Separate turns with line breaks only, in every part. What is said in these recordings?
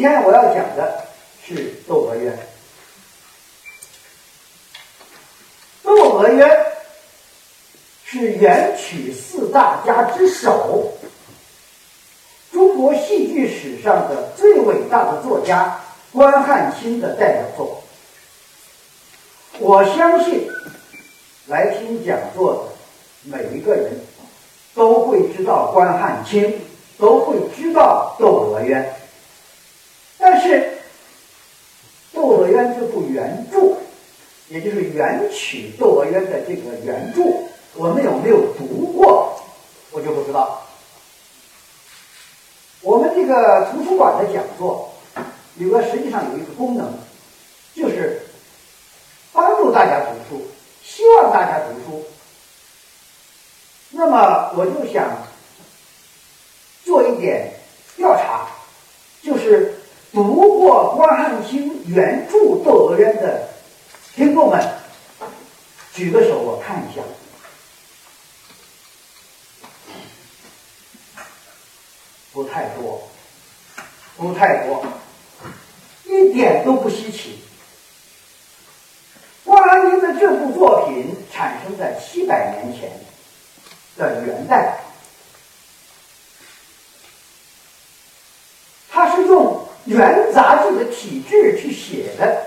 今天我要讲的是《窦娥冤》。《窦娥冤》是元曲四大家之首，中国戏剧史上的最伟大的作家关汉卿的代表作。我相信来听讲座的每一个人都会知道关汉卿，都会知道《窦娥冤》。但是，《窦娥冤》这部原著，也就是元曲《窦娥冤》的这个原著，我们有没有读过，我就不知道。我们这个图书馆的讲座，有个实际上有一个功能，就是帮助大家读书，希望大家读书。那么，我就想做一点，读过关汉卿原著《窦娥冤》的听众们，举个手，我看一下。不太多，不太多，一点都不稀奇。关汉卿的这部作品产生在七百年前的元代，他是用。元杂剧的体制去写的，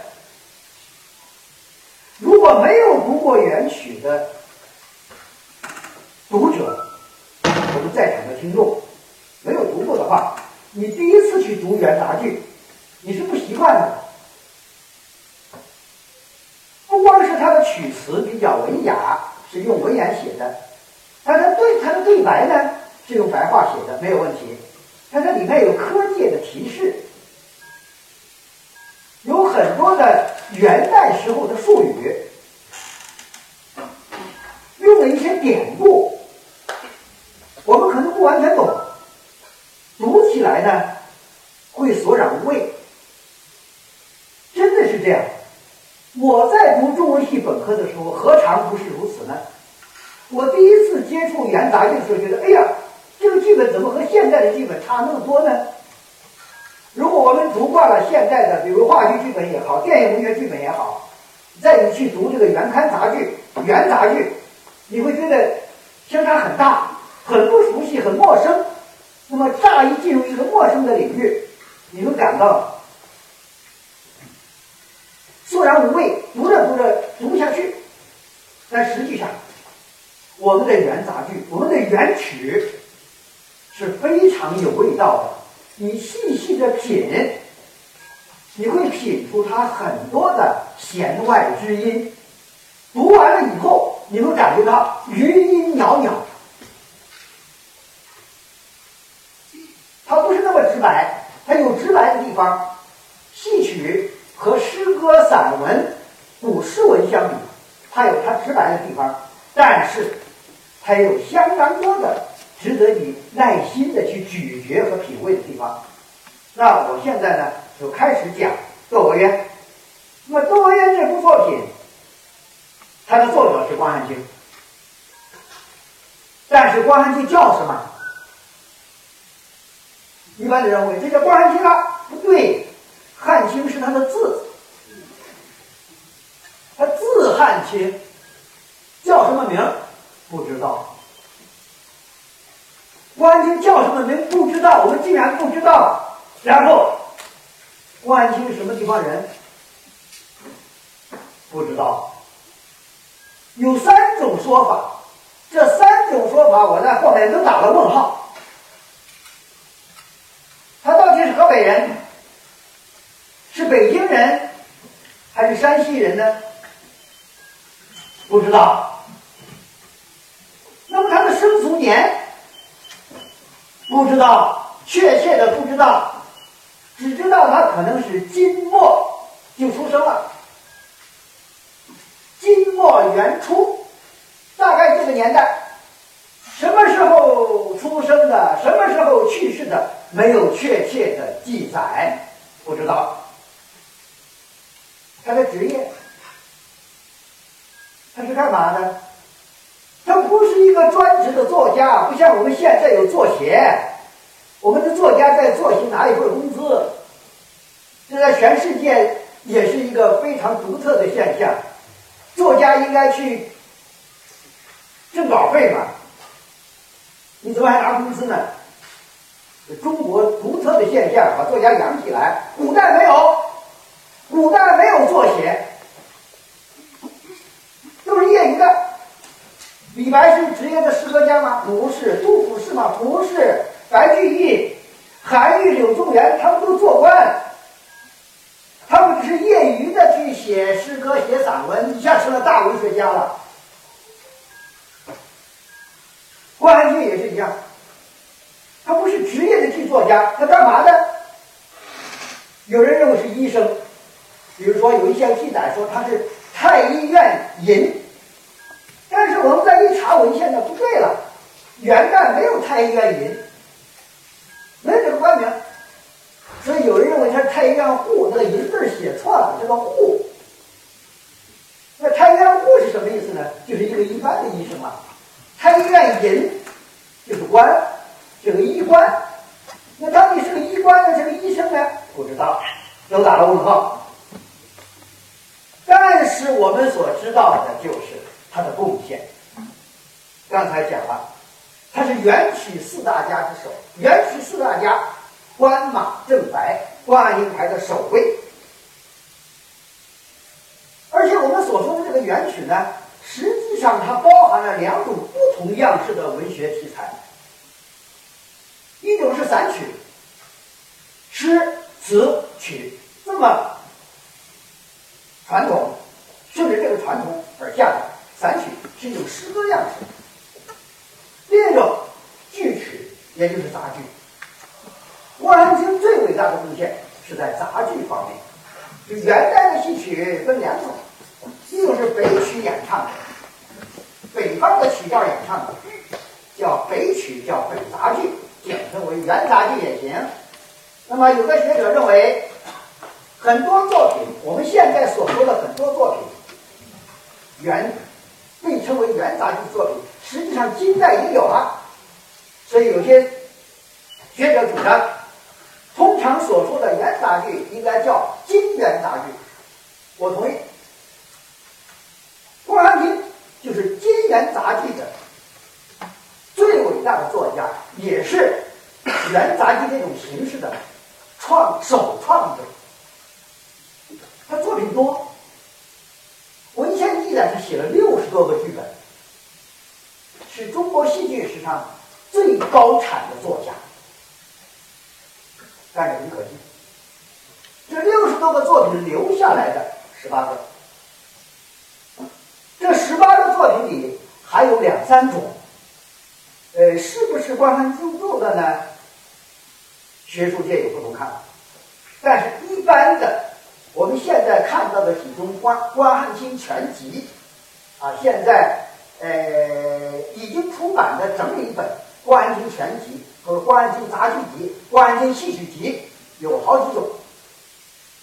如果没有读过元曲的读者，我们在场的听众没有读过的话，你第一次去读元杂剧，你是不习惯的。不光是它的曲词比较文雅，是用文言写的，它的对它的对白呢是用白话写的，没有问题。但它里面有科技的提示。有很多的元代时候的术语，用了一些典故，我们可能不完全懂，读起来呢会索然无味，真的是这样。我在读中文系本科的时候，何尝不是如此呢？我第一次接触元杂剧的时候，觉得，哎呀，这个剧本怎么和现在的剧本差那么多呢？如果我们读惯了现在的，比如话剧剧本也好，电影文学剧本也好，再你去读这个原刊杂剧、原杂剧，你会觉得相差很大，很不熟悉，很陌生。那么乍一进入一个陌生的领域，你会感到索然无味，读着读着读不下去。但实际上，我们的原杂剧，我们的原曲是非常有味道的。你细细的品，你会品出它很多的弦外之音。读完了以后，你会感觉到余音袅袅。它不是那么直白，它有直白的地方。戏曲和诗歌、散文、古诗文相比，它有它直白的地方，但是它也有相当多的。值得你耐心的去咀嚼和品味的地方。那我现在呢，就开始讲《窦娥冤》。那么《窦娥冤》这部作品，它的作者是关汉卿。但是关汉卿叫什么？一般的认为这叫关汉卿啊，不对，汉卿是他的字，他字汉卿，叫什么名？不知道。关汉卿叫什么名？不知道，我们竟然不知道。然后，关汉卿是什么地方人？不知道。有三种说法，这三种说法我在后面都打了问号。他到底是河北人，是北京人，还是山西人呢？不知道。那么他的生卒年？不知道，确切的不知道，只知道他可能是金末就出生了。金末元初，大概这个年代，什么时候出生的，什么时候去世的，没有确切的记载，不知道。他的职业，他是干嘛的？他不是一个专职的作家，不像我们现在有作协，我们的作家在作协拿一份工资，这在全世界也是一个非常独特的现象。作家应该去挣稿费嘛？你怎么还拿工资呢？中国独特的现象，把作家养起来。古代没有，古代没有作协，都是业余的。李白是职业的诗歌家吗？不是。杜甫是吗？不是。白居易、韩愈、柳宗元，他们都做官，他们只是业余的去写诗歌、写散文，一下成了大文学家了。关汉卿也是一样。他不是职业的剧作家，他干嘛的？有人认为是医生，比如说有一些记载说他是太医院尹，但是我们再一查文献呢，不对了，元代没有太医院尹，没有这个官名，所以有人认为他是太医院户，那个尹字写错了，这个户。那太医院户是什么意思呢？就是一个一般的医生嘛。太医院尹就是官。这个医官，那到底是个医官呢？这个医生呢？不知道，都打了问号。但是我们所知道的就是他的贡献。刚才讲了，他是元曲四大家之首，元曲四大家，关马正白，关银牌的首位。而且我们所说的这个元曲呢，实际上它包含了两种不同样式的文学题材。一种是散曲，诗词曲这么传统，顺着这个传统而下的散曲是一种诗歌样式；另一种剧曲，也就是杂剧。郭安卿最伟大的贡献是在杂剧方面。就元代的戏曲分两种，一种是北曲演唱的，北方的曲调演唱的，叫北曲，叫北杂剧。简称为元杂剧也行。那么有的学者认为，很多作品，我们现在所说的很多作品，元被称为元杂剧作品，实际上金代已经有了。所以有些学者主张，通常所说的元杂剧应该叫金元杂剧。我同意。郭安平就是金元杂剧的。最伟大的作家，也是元杂剧这种形式的创首创者。他作品多，文献记载是写了六多个剧本，是中国戏剧史上最高产的作家。但是很可惜，这六十多个作品留下来的十八个，这十八个作品里还有两三种。呃，是不是关汉卿著的呢？学术界有不同看法，但是一般的，我们现在看到的几种关关汉卿全集，啊，现在呃已经出版的整理本《关汉卿全集》和《关汉卿杂剧集》《关汉卿戏曲集》有好几种。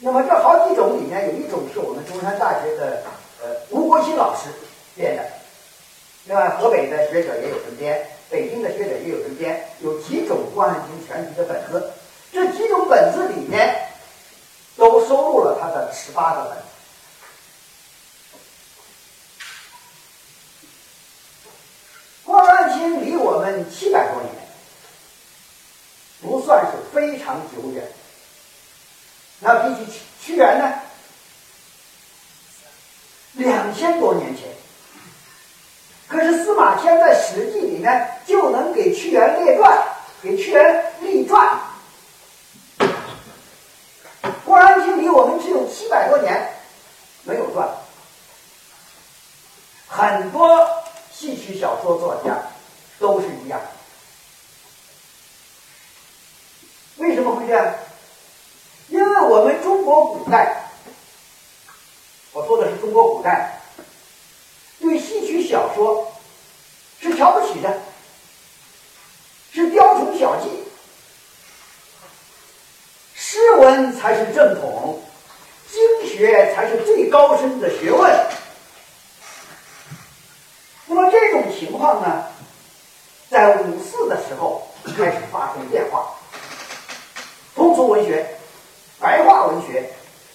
那么这好几种里面有一种是我们中山大学的呃吴国新老师编的，另外河北的学者也有人编。北京的学者也有人编，有几种《关汉卿全集》的本子，这几种本子里面都收录了他的十八个本子。关汉卿离我们七百多年，不算是非常久远。那比起屈屈原呢，两千多年前。可是司马迁在《史记》里面就能给屈原列传，给屈原立传。关安卿离我们只有七百多年，没有传。很多戏曲小说作家都是一样。为什么会这样？因为我们中国古代，我说的是中国古代。对戏曲小说是瞧不起的，是雕虫小技，诗文才是正统，经学才是最高深的学问。那么这种情况呢，在五四的时候开始发生变化，通俗文学、白话文学、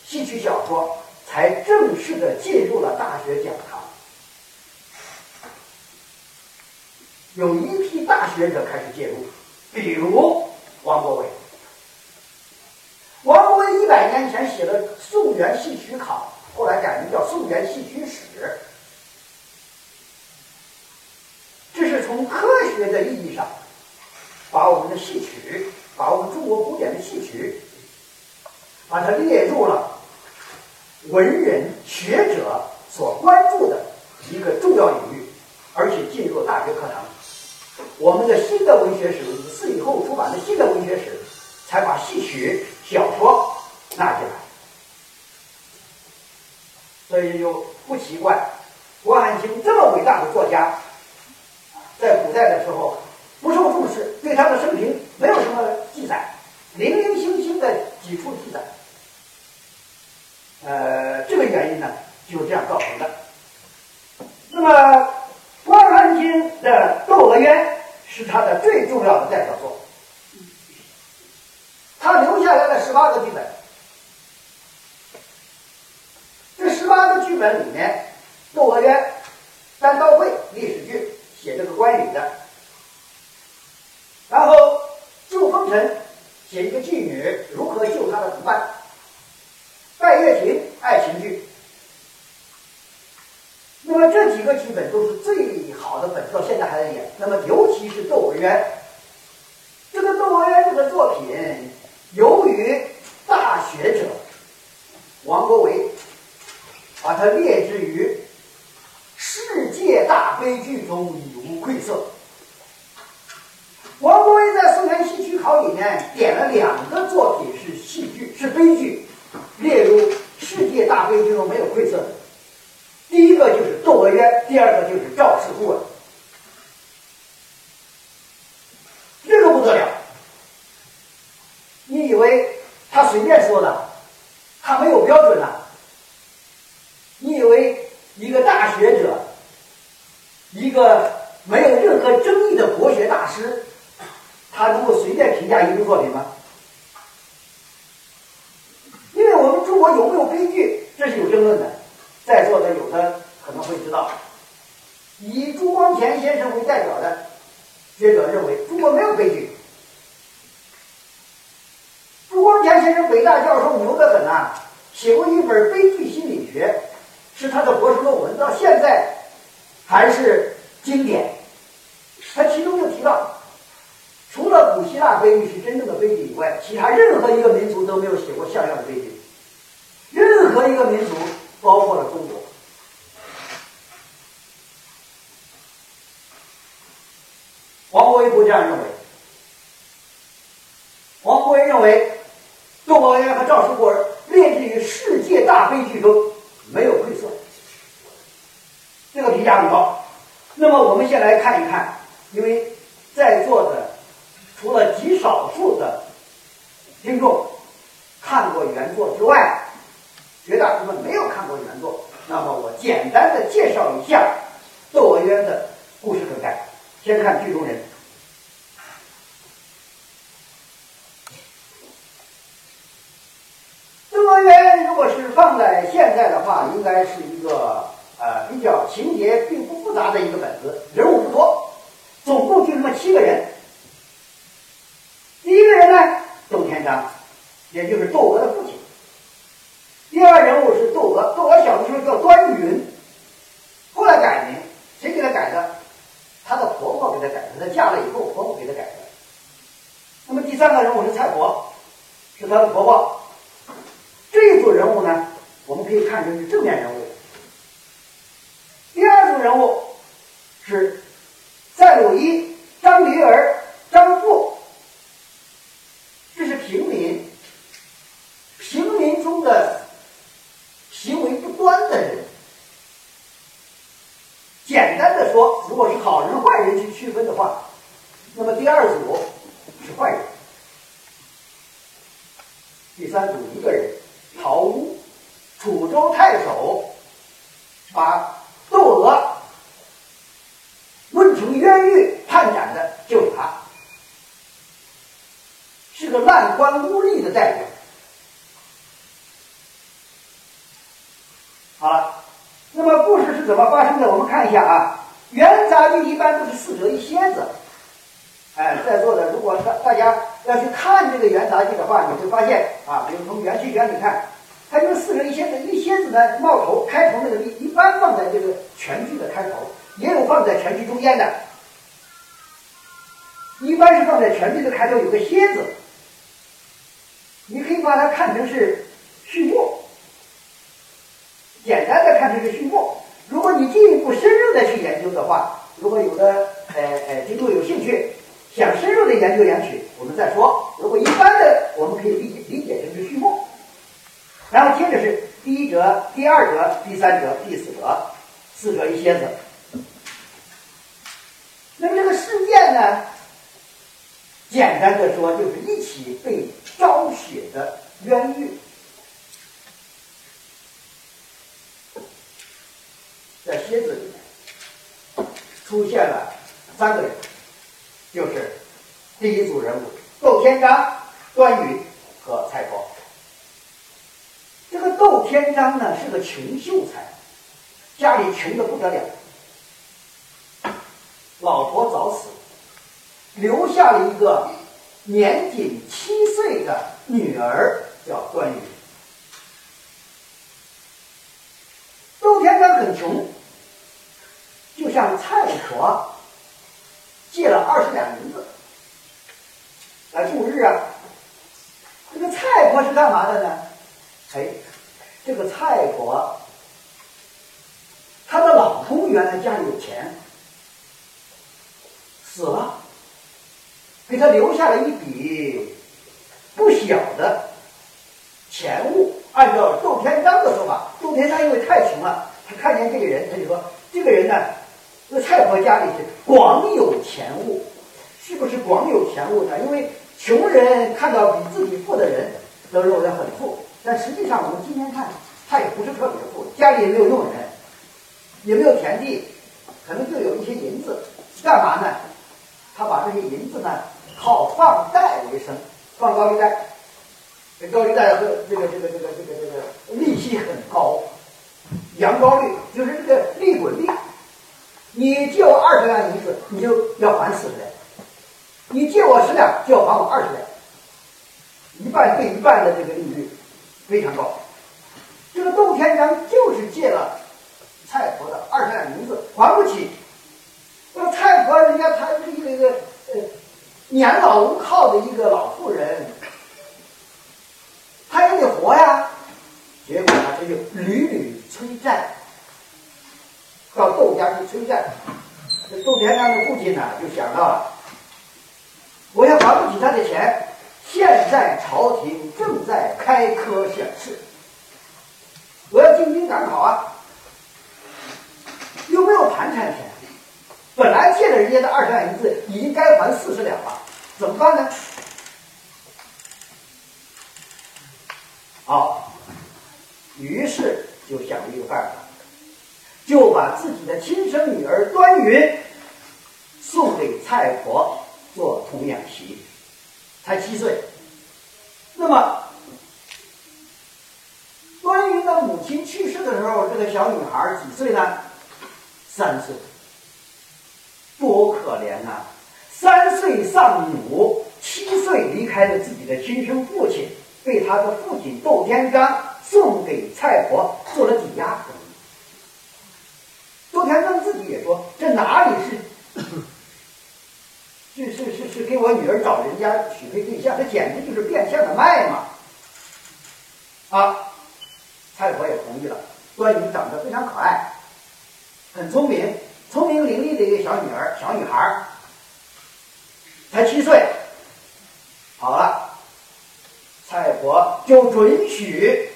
戏曲小说才正式的进入了大学讲堂。有一批大学者开始介入，比如王国维。王国维一百年前写的《宋元戏曲考》，后来改名叫《宋元戏曲史》。这是从科学的意义上，把我们的戏曲，把我们中国古典的戏曲，把它列入了文人学者所关注的一个重要领域，而且进入大学课堂。我们的新的文学史，五四以后出版的新的文学史，才把戏曲小说纳进来。所以就不奇怪，郭汉卿这么伟大的作家。在古代的时候不受重视，对他的生平没有什么记载，零零星星的几处记载。呃，这个原因呢，就这样造成的。那么，关汉卿的《窦娥冤》是他的最重要的代表作，他留下来了十八个剧本。这十八个剧本里面，《窦娥冤》单刀会历史剧。写这个关羽的，然后救风尘，写一个妓女如何救她的同伴；拜月亭爱情剧。那么这几个剧本都是最好的本，到现在还在演。那么尤其是《窦娥冤》，这个《窦娥冤》这个作品，由于大学者王国维把它列之于悲剧中。已无愧色。王国维在《宋元戏曲考》里面点了两个作品是戏剧，是悲剧，列入世界大悲剧中没有晦涩的。第一个就是《窦娥冤》，第二个就是《赵氏孤儿》。这个不得了！你以为他随便说的？他没有标准呐！你以为一个大学者，一个？没有任何争议的国学大师，他能够随便评价一部作品吗？因为我们中国有没有悲剧，这是有争论的。在座的有的可能会知道，以朱光潜先生为代表的学者认为，中国没有悲剧。朱光潜先生北大教授牛得很呐，写过一本《悲剧心理学》，是他的博士论文，到现在还是。经典，他其中就提到，除了古希腊悲剧是真正的悲剧以外，其他任何一个民族都没有写过像样的悲剧。任何一个民族，包括了中国。王国维不这样认为。王国维认为，《窦娥冤》和《赵氏孤儿》列置于世界大悲剧中，没有晦涩。这个评价很高。那么我们先来看一看，因为在座的除了极少数的听众看过原作之外，绝大部分没有看过原作。那么我简单的介绍一下《窦娥冤》的故事梗概。先看剧中人，《窦娥冤》如果是放在现在的话，应该是一个。呃，比较情节并不复杂的一个本子，人物不多，总共就这么七个人。第一个人呢，窦天章，也就是窦娥的父亲。第二人物是窦娥，窦娥小的时候叫端云，后来改名，谁给他改的？她的婆婆给她改的，她嫁了以后，婆婆给她改的。那么第三个人物是蔡婆，是她的婆婆。这一组人物呢，正面人物。半官污吏的代表。好了，那么故事是怎么发生的？我们看一下啊，元杂剧一般都是四折一蝎子。哎，在座的，如果大大家要去看这个元杂剧的话，你会发现啊，比如从元气卷里看，它就是四折一蝎子，一蝎子呢冒头开头那个力一般放在这个全剧的开头，也有放在全剧中间的，一般是放在全剧的开头有个蝎子。把它看成是序幕。简单的看成是序幕，如果你进一步深入的去研究的话，如果有的呃呃听众有兴趣，想深入的研究元曲，我们再说。如果一般的，我们可以理解理解成是序幕，然后接着是第一折、第二折、第三折、第四折，四折一蝎子。那么这个事件呢，简单的说就是一起被昭雪的冤狱。在蝎子里面出现了三个人，就是第一组人物窦天章、关羽和蔡婆。这个窦天章呢是个穷秀才，家里穷的不得了，老婆早死，留下了一个年仅七岁的女儿，叫关羽。周天章很穷。就向蔡婆借了二十两银子来度日啊。这个蔡婆是干嘛的呢？哎，这个蔡婆，她的老公原来家里有钱，死了，给他留下了一笔不小的钱物。按照窦天章的说法，窦天章因为太穷了，他看见这个人，他就说这个人呢。这蔡婆家里是广有钱物，是不是广有钱物呢？因为穷人看到比自己富的人，都认为很富，但实际上我们今天看，他也不是特别富，家里也没有佣人，也没有田地，可能就有一些银子，干嘛呢？他把这些银子呢，靠放贷为生，放高利贷，这高利贷和这个这个这个这个这个利息很高，扬高率就是这个利滚利。你借我二十两银子，你就要还四十两；你借我十两，就要还我二十两，一半对一半的这个利率非常高。这个窦天章就是借了蔡婆的二十两银子还不起，那么蔡婆人家她是一个一个呃年老无靠的一个老妇人，她也得活呀。结果呢，他就屡屡催债。到窦家去催债，这窦天章的父亲呢，就想到了，我要还不起他的钱，现在朝廷正在开科选试，我要进京赶考啊，又没有盘缠钱，本来借了人家的二十两银子，已经该还四十两了，怎么办呢？好，于是就想了一个办法。就把自己的亲生女儿端云送给蔡婆做童养媳，才七岁。那么，端云的母亲去世的时候，这个小女孩几岁呢？三岁，多可怜呐！三岁丧母，七岁离开了自己的亲生父亲，被他的父亲窦天章送给蔡婆做了抵押。窦天章自己也说：“这哪里是，是是是是给我女儿找人家许配对象？这简直就是变相的卖嘛！”啊，蔡婆也同意了。关羽长得非常可爱，很聪明，聪明伶俐的一个小女儿，小女孩儿才七岁。好了，蔡婆就准许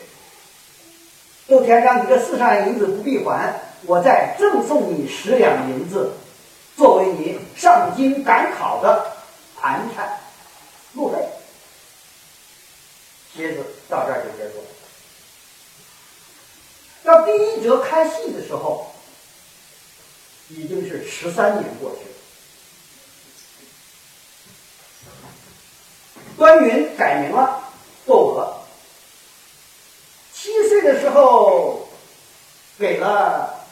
窦天章：“你这四十两银子不必还。”我再赠送你十两银子，作为你上京赶考的盘缠路费。帖子到这儿就结束了。到第一折开戏的时候，已经是十三年过去了。端云改名了，窦娥。七岁的时候，给了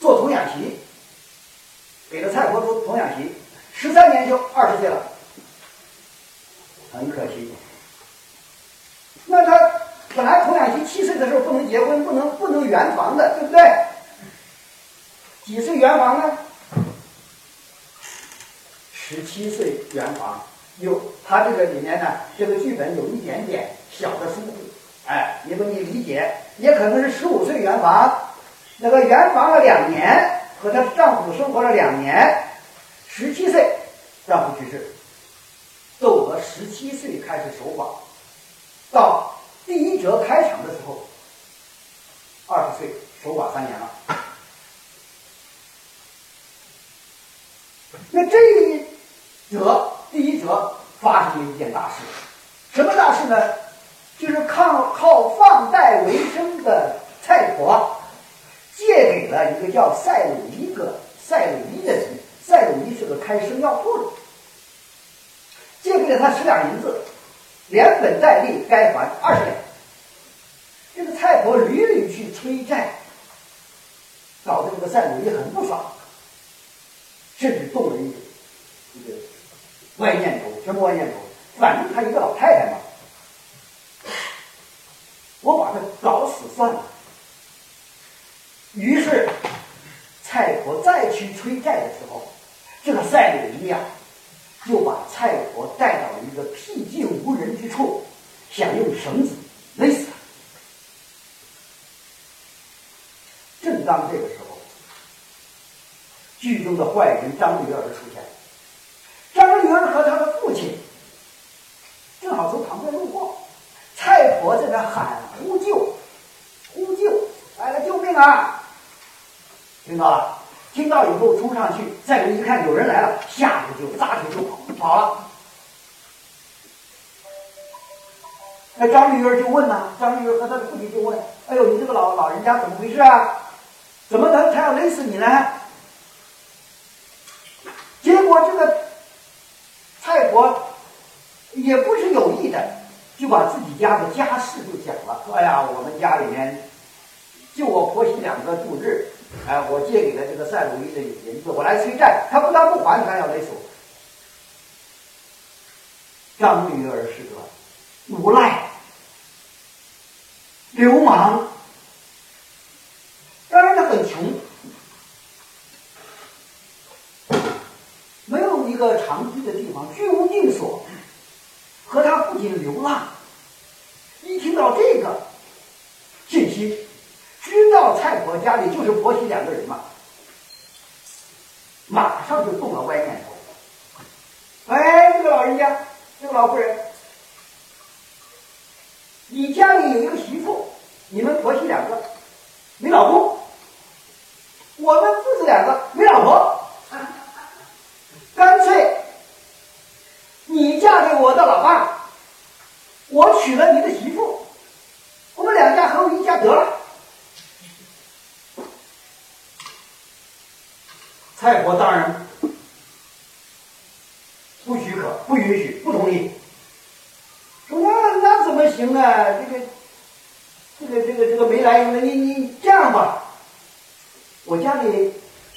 做童养。媳，给了蔡婆做童养媳，十三年就二十岁了，很可惜。那他本来童养媳七岁的时候不能结婚，不能不能圆房的，对不对？几岁圆房呢？十七岁圆房。有他这个里面呢，这个剧本有一点点小的疏忽，哎，你不你理解，也可能是十五岁圆房，那个圆房了两年，和她丈夫生活了两年，十七岁丈夫去世，窦娥十七岁开始守寡，到第一折开场的时候，二十岁守寡三年了，那这一折。第一则发生了一件大事，什么大事呢？就是靠靠放贷为生的蔡婆，借给了一个叫赛鲁伊的赛鲁伊的人。赛鲁伊是个开生药铺的，借给了他十两银子，连本带利该还二十两。这个蔡婆屡屡去催债，搞得这个赛鲁伊很不爽，甚至动了一一个。歪念头，什么歪念头？反正她一个老太太嘛，我把她搞死算了。于是，蔡婆再去催债的时候，这个赛鲁伊呀，就把蔡婆带到一个僻静无人之处，想用绳子勒死她。正当这个时候，剧中的坏人张驴儿出现。张女儿和他的父亲正好从旁边路过，我在那喊呼救，呼救，来了救命啊！听到了，听到以后冲上去，再一看有人来了，吓得就撒腿就跑，跑了。那张玉儿就问呐，张玉儿和他的父亲就问：“哎呦，你这个老老人家怎么回事啊？怎么能他要勒死你呢？”结果这个。蔡婆也不是有意的，就把自己家的家事就讲了。说：“哎呀，我们家里面就我婆媳两个度日，哎，我借给了这个赛鲁伊的银子，我来催债，他不但不还，还要勒索。”张女儿是个无赖、流氓，当然他很穷。没有一个长居的地方，居无定所，和他父亲流浪。一听到这个信息，知道蔡婆家里婆媳两个人嘛，马上就动了歪念头。哎，这个老人家，这个老妇人，你家里有一个媳妇，你们婆媳两个没老公，我们父子两个没老婆。干脆，你嫁给我的老爸，我娶了你的媳妇，我们两家合为一家得了。蔡婆当然不许可，不允许，不同意。说那那怎么行啊？这个这个这个这个没来由的，你你这样吧，我家里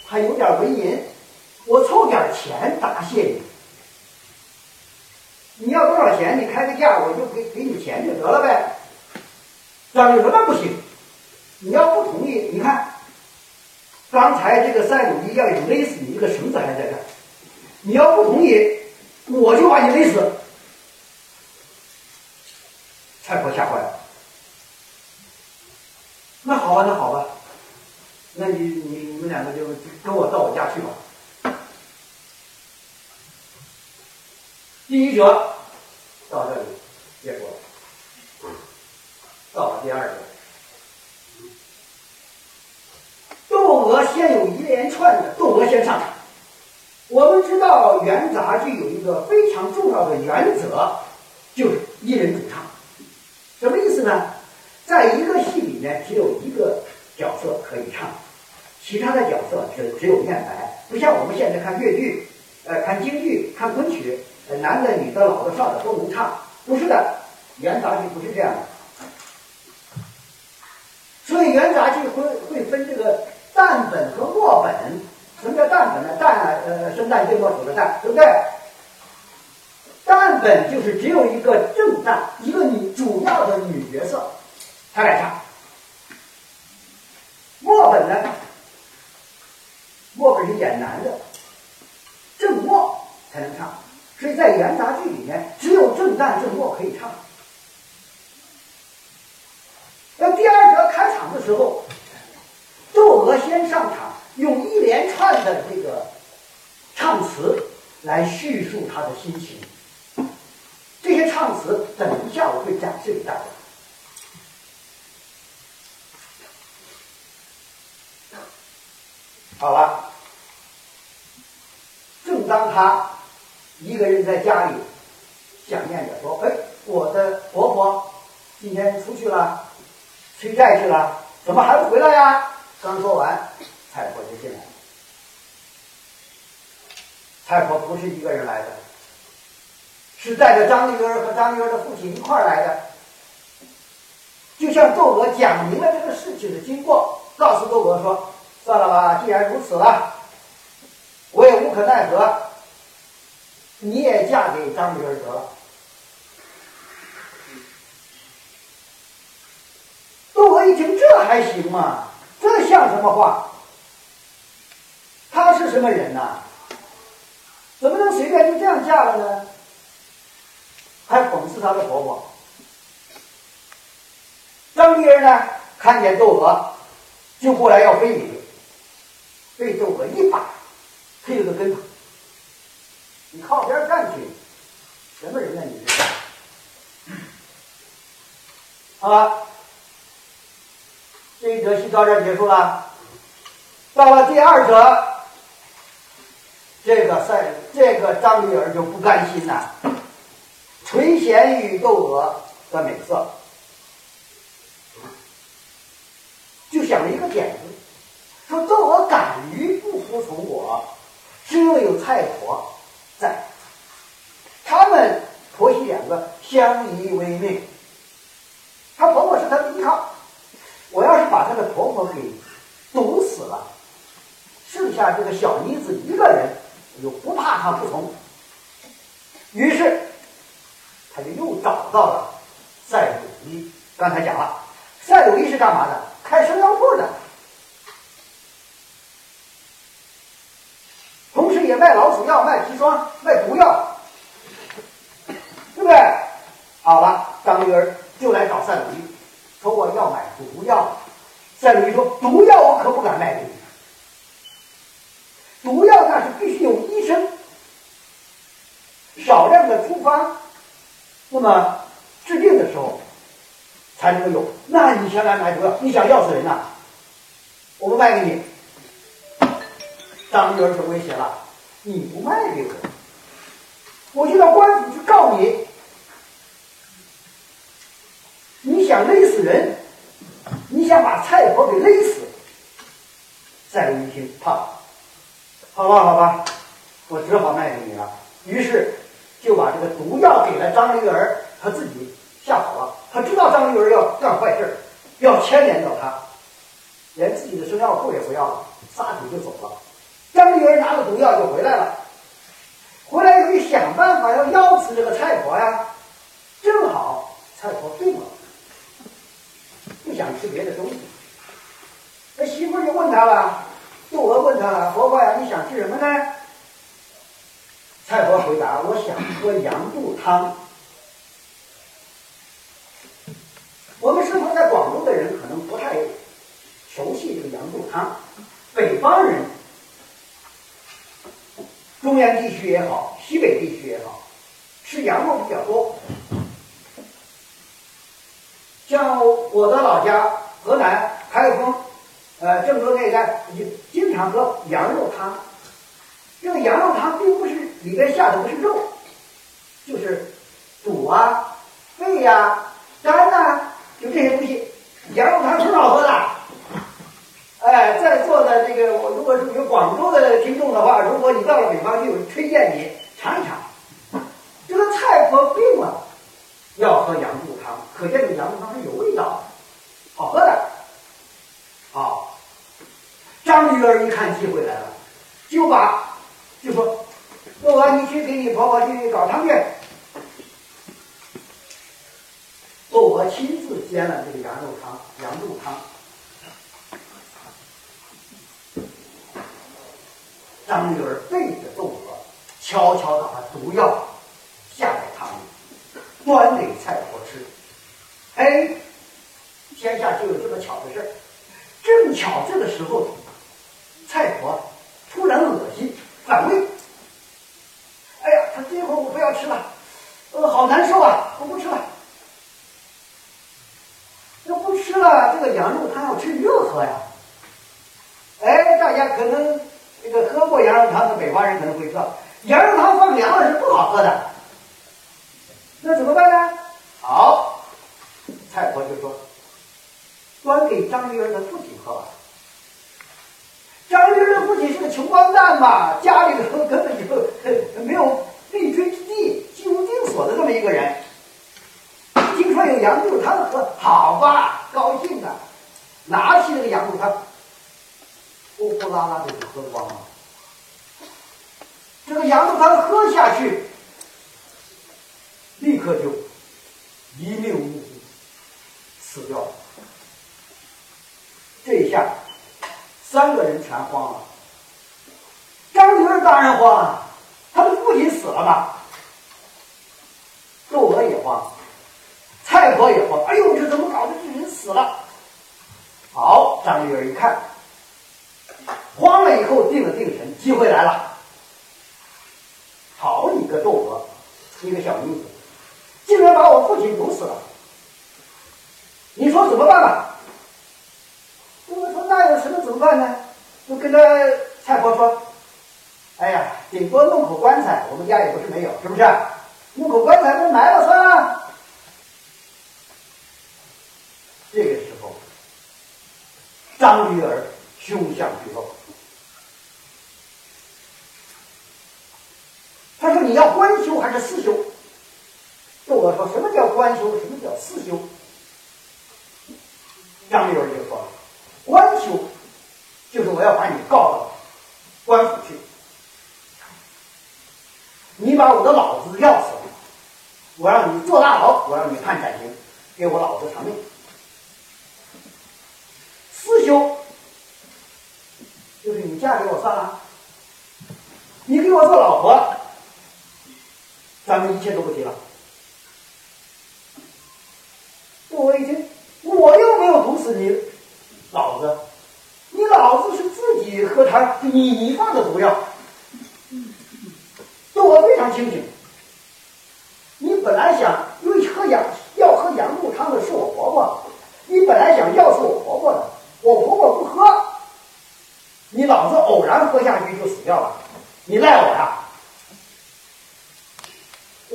还有点纹银。我凑点钱答谢你，你要多少钱？你开个价，我就给给你钱就得了呗。张女说那不行，你要不同意，你看，刚才这个赛鲁伊要勒死你，这个绳子还在这儿，你要不同意，我就把你勒死。蔡婆吓坏了，那好吧，那，你你你们两个就跟我到我家去吧。第一折到这里结束了，到了第二折，窦娥先有一连串的，窦娥先上。我们知道元杂剧有一个非常重要的原则，就是一人主唱。什么意思呢？在一个戏面，只有一个角色可以唱，其他的角色只只有念白。不像我们现在看越剧，呃，看京剧，看昆曲。呃男的、女的、老的、少的都能唱，不是的，元杂剧不是这样的。所以元杂剧会会分这个旦旦本和末本。什么叫旦本呢？旦呃，生旦净末丑的旦，对不对？旦本就是只有一个正旦，一个女主要的女角色，她来唱。末本呢？末本是演男的，正末才能唱。所以在元杂剧里面，只有正旦正末可以唱。那第二个开场的时候，窦娥先上场，用一连串的这个唱词来叙述他的心情。这些唱词，等一下我会展示给大家。好了，正当他一个人在家里想念着说：“哎，我的婆婆今天出去了，催债去了，怎么还不回来呀？”刚说完，蔡婆就进来了。蔡婆不是一个人来的。是带着张丽儿和张丽儿的父亲一块儿来的，就向窦娥讲明了这个事情的经过，告诉窦娥说：“算了吧，既然如此了，我也无可奈何，你也嫁给张丽儿得了。”窦娥一听，这还行吗？这像什么话？她是什么人呐？怎么能随便就这样嫁了呢？还讽刺她的婆婆。张丽儿呢，看见窦娥，就过来要非礼，被窦娥一把推了个跟头。你靠边站去！什么人呢？你是？好了，这一则戏到这儿结束了。到了第二则，这个赛，这个张丽儿就不甘心呐。垂涎于窦娥的美色，就想了一个点子，说窦娥敢不服从我，只有蔡婆在，他们婆媳两个相依为命，她婆婆是她的依靠，我要是把她的婆婆给毒死了，剩下这个小妮子一个人，我就不怕她不从，于是。他就又找到了赛鲁一。刚才讲了，赛鲁一是干嘛的？开生药铺的，同时也卖老鼠药、卖砒霜、卖毒药，对不对？好了，张玉儿就来找赛鲁一，说我要买毒药。赛鲁一说：“毒药我可不敢卖给你，毒药那是必须有医生少量的处方。”那么治病的时候才能有，那你先来买毒药，你想要死人呐？我不卖给你。张玉儿就威胁了：你不卖给我，我就到官府去告你。你想勒死人，你想把蔡婆给勒死。再一听，怕，好吧，好吧，我只好卖给你了。于是。就把这个毒药给了张玉儿，他自己吓跑了。他知道张玉儿要干坏事要牵连到他，连自己的生药铺也不要了，撒腿就走了。张丽儿拿着毒药就回来了，回来以后想办法要药死这个蔡婆呀。正好蔡婆病了，不想吃别的东西。那媳妇就问他了，窦娥问他了：“婆婆呀，你想吃什么呢？”蔡婆回答：“我想喝羊肚汤。我们生活在广东的人可能不太熟悉这个羊肚汤。北方人，中原地区也好，西北地区也好，吃羊肉比较多。像我的老家河南开封，呃，郑州那一带，就经常喝羊肉汤。这个羊肉汤并不是。”里边下的不是肉，就是肚啊、肺呀、肝呐，就这些东西。羊肉汤挺好喝的。哎，在座的这个，我如果是有广州的听众的话，如果你到了北方去，我推荐你尝一尝。这个菜婆病了，要喝羊肚汤，可见这羊肚汤是有味道的，好喝的。好，张儿一看机会来了，就把就说：“窦娥，你去给你婆婆去搞汤去。”窦娥亲自煎了这个羊肉汤，羊肉汤。张女儿背着窦娥，悄悄地把毒药下在汤里，端给蔡婆吃。哎，天下就有这么巧的事儿，正巧这个时候，蔡婆突然恶心反胃。哎呀，他这会儿我不要吃了，呃，好难受啊，我不吃了。要不吃了，这个羊肉汤要趁热喝呀。哎，大家可能。这个喝过羊肉汤的北方人可能会知道，羊肉汤放凉了是不好喝的。那怎么办呢？好，蔡婆就说：“端给张玉儿的父亲喝吧。”张玉儿的父亲是个穷光蛋嘛，家里头根本就没有立锥之地、居无定所的这么一个人。听说有羊肉汤喝，好吧，高兴的，拿起那个羊肉汤。呼呼啦啦的就喝光了，这个羊肉汤喝下去，立刻就一命呜呼，死掉了。这一下，三个人全慌了。张女儿当然慌了，他的父亲死了嘛。窦娥也慌，蔡婆也慌。哎呦，这怎么搞的？这人死了。好，张女儿一看。慌了以后，定了定神，机会来了。好你个窦娥，一个小女子，竟然把我父亲毒死了。你说怎么办吧？窦娥说：“那有什么怎么办呢？就跟他蔡婆说：‘哎呀，顶多弄口棺材，我们家也不是没有，是不是？弄口棺材，不埋了算了。’这个时候，张玉儿凶相毕露。他说：“你要官修还是私修？”窦娥说：“什么叫官修？什么叫私修？”张玉儿就说：“官修就是我要把你告到官府去，你把我的老子要死了，我让你坐大牢，我让你判斩刑，给我老子偿命。私修就是你嫁给我算了，你给我做老婆。”咱们一切都不提了。我已经，我又没有毒死你，老子，你老子是自己喝汤你放的毒药，我非常清醒。你本来想因为喝羊要喝羊肉汤的是我婆婆，你本来想要是我婆婆的，我婆婆不喝，你老子偶然喝下去就死掉了，你赖我呀？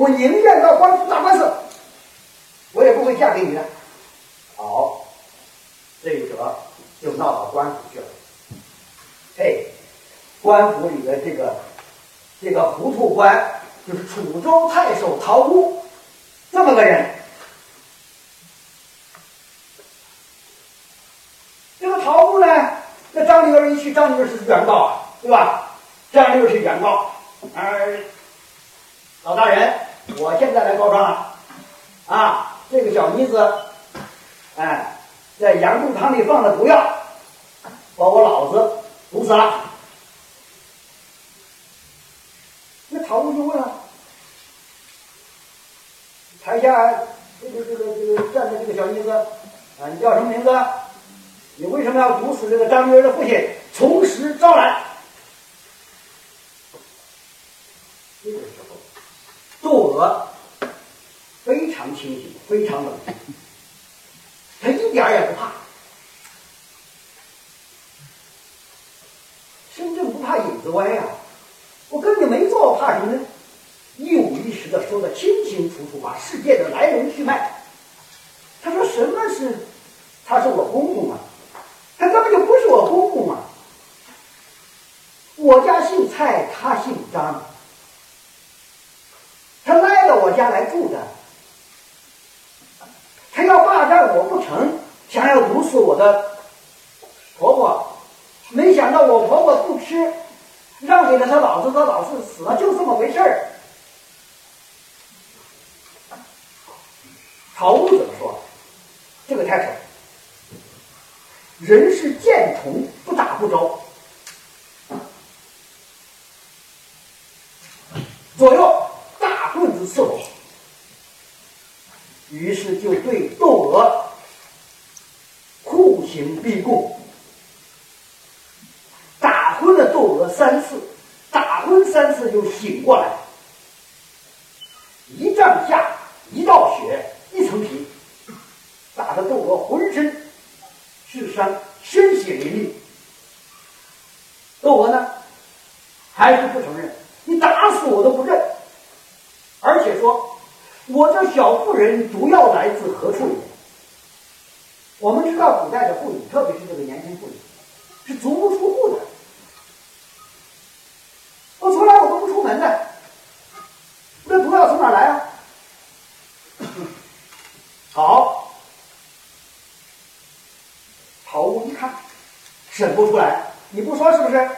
我宁愿到官府打官司，我也不会嫁给你的。好，这一折就闹到官府去了。嘿，官府里的这个这个糊涂官，就是楚州太守陶屋这么个人。这个陶屋呢，那张灵儿一去，张灵儿是原告啊，对吧？张灵儿是原告，而老大人。我现在来告状了，啊，这个小妮子，哎，在羊肚汤里放了毒药，把我老子毒死了。那曹公就问了，台下这个这个这个站的这个小妮子，啊，你叫什么名字？你为什么要毒死这个张玉儿的父亲？从实招来。这个时候。我非常清醒，非常冷静，他一点也不怕。身正不怕影子歪呀！我跟你没做，我怕什么呢？一五一十的说的清清楚楚，把世界的来龙去脉。他说什么是？他是我公公啊，他根本就不是我公公啊！我家姓蔡，他姓张。到我家来住的，他要霸占我不成，想要毒死我的婆婆，没想。到我婆婆不吃，让给了他老子，他老子死了，就这么回事儿。曹物怎么说？这个太丑。人是见虫，不打不着。左右大棍子伺候，于是就对窦娥酷刑逼供，打昏了窦娥三次，打昏三次又醒过来，一丈下一道血一层皮，打得窦娥浑身是伤，鲜血淋漓。窦娥呢，还是不承认。你打死我都不认，说，我这小妇人毒药来自何处？我们知道古代的妇女，特别是这个年轻妇女，是足不出户的。我从来我都不出门的，那毒药从哪来啊？好，曹屋一看，审不出来，你不说是不是？